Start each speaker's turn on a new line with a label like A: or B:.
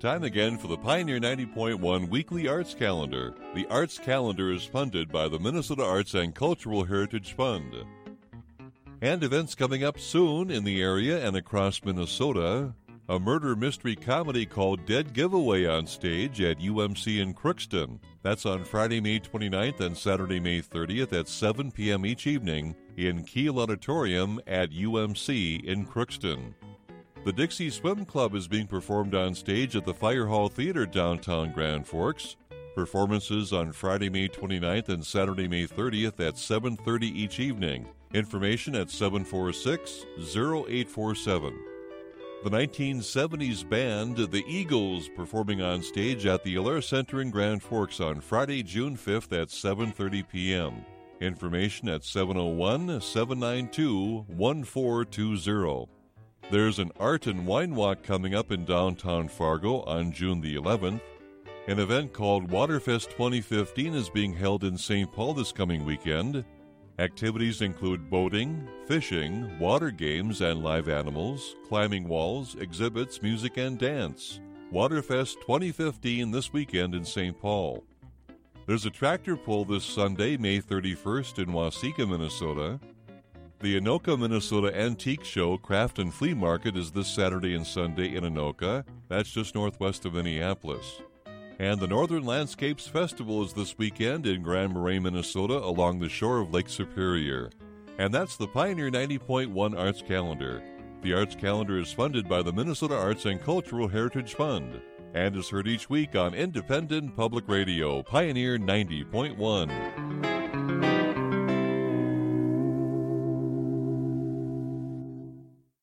A: Time again for the Pioneer 90.1 Weekly Arts Calendar. The Arts Calendar is funded by the Minnesota Arts and Cultural Heritage Fund. And events coming up soon in the area and across Minnesota. A murder mystery comedy called Dead Giveaway on stage at UMC in Crookston. That's on Friday, May 29th and Saturday, May 30th at 7 p.m. each evening in Kiehle Auditorium at UMC in Crookston. The Dixie Swim Club is being performed on stage at the Fire Hall Theater downtown Grand Forks. Performances on Friday, May 29th and Saturday, May 30th at 7:30 each evening. Information at 746-0847. The 1970s band The Eagles performing on stage at the Alerus Center in Grand Forks on Friday, June 5th at 7:30 p.m. Information at 701-792-1420. There's an art and wine walk coming up in downtown Fargo on June the 11th. An event called Waterfest 2015 is being held in St. Paul this coming weekend. Activities include boating, fishing, water games and live animals, climbing walls, exhibits, music, and dance. Waterfest 2015 this weekend in St. Paul. There's a tractor pull this Sunday, May 31st in Waseca, Minnesota. The Anoka, Minnesota Antique Show Craft and Flea Market is this Saturday and Sunday in Anoka. That's just northwest of Minneapolis. And the Northern Landscapes Festival is this weekend in Grand Marais, Minnesota, along the shore of Lake Superior. And that's the Pioneer 90.1 Arts Calendar. The Arts Calendar is funded by the Minnesota Arts and Cultural Heritage Fund and is heard each week on independent public radio, Pioneer 90.1.